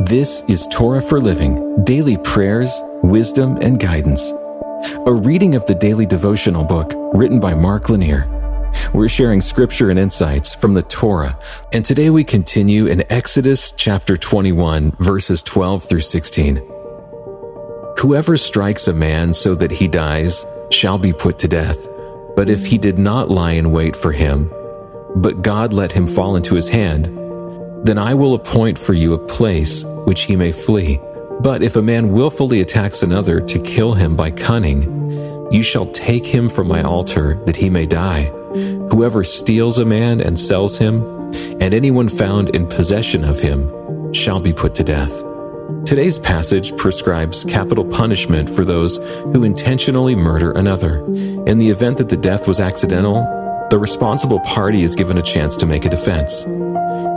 This is Torah for Living daily prayers, wisdom, and guidance. A reading of the daily devotional book written by Mark Lanier. We're sharing scripture and insights from the Torah, and today we continue in Exodus chapter 21, verses 12 through 16. Whoever strikes a man so that he dies shall be put to death. But if he did not lie in wait for him, but God let him fall into his hand, then I will appoint for you a place which he may flee. But if a man wilfully attacks another to kill him by cunning, you shall take him from my altar that he may die. Whoever steals a man and sells him, and anyone found in possession of him, shall be put to death. Today's passage prescribes capital punishment for those who intentionally murder another. In the event that the death was accidental, the responsible party is given a chance to make a defense.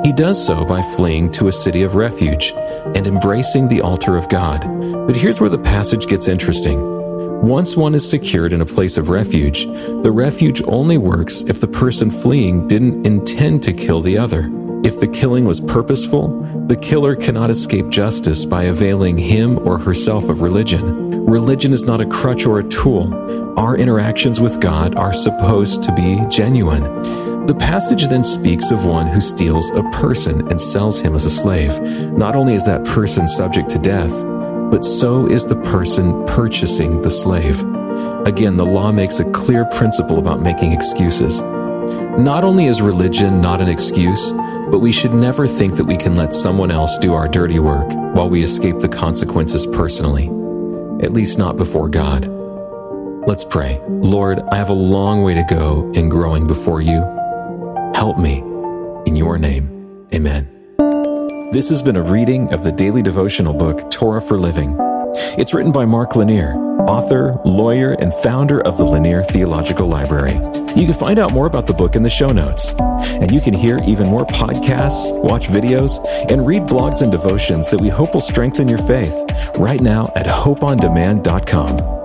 He does so by fleeing to a city of refuge and embracing the altar of God. But here's where the passage gets interesting. Once one is secured in a place of refuge, the refuge only works if the person fleeing didn't intend to kill the other. If the killing was purposeful, the killer cannot escape justice by availing him or herself of religion. Religion is not a crutch or a tool. Our interactions with God are supposed to be genuine. The passage then speaks of one who steals a person and sells him as a slave. Not only is that person subject to death, but so is the person purchasing the slave. Again, the law makes a clear principle about making excuses. Not only is religion not an excuse, but we should never think that we can let someone else do our dirty work while we escape the consequences personally, at least not before God. Let's pray. Lord, I have a long way to go in growing before you. Help me. In your name, amen. This has been a reading of the daily devotional book, Torah for Living. It's written by Mark Lanier, author, lawyer, and founder of the Lanier Theological Library. You can find out more about the book in the show notes. And you can hear even more podcasts, watch videos, and read blogs and devotions that we hope will strengthen your faith right now at hopeondemand.com.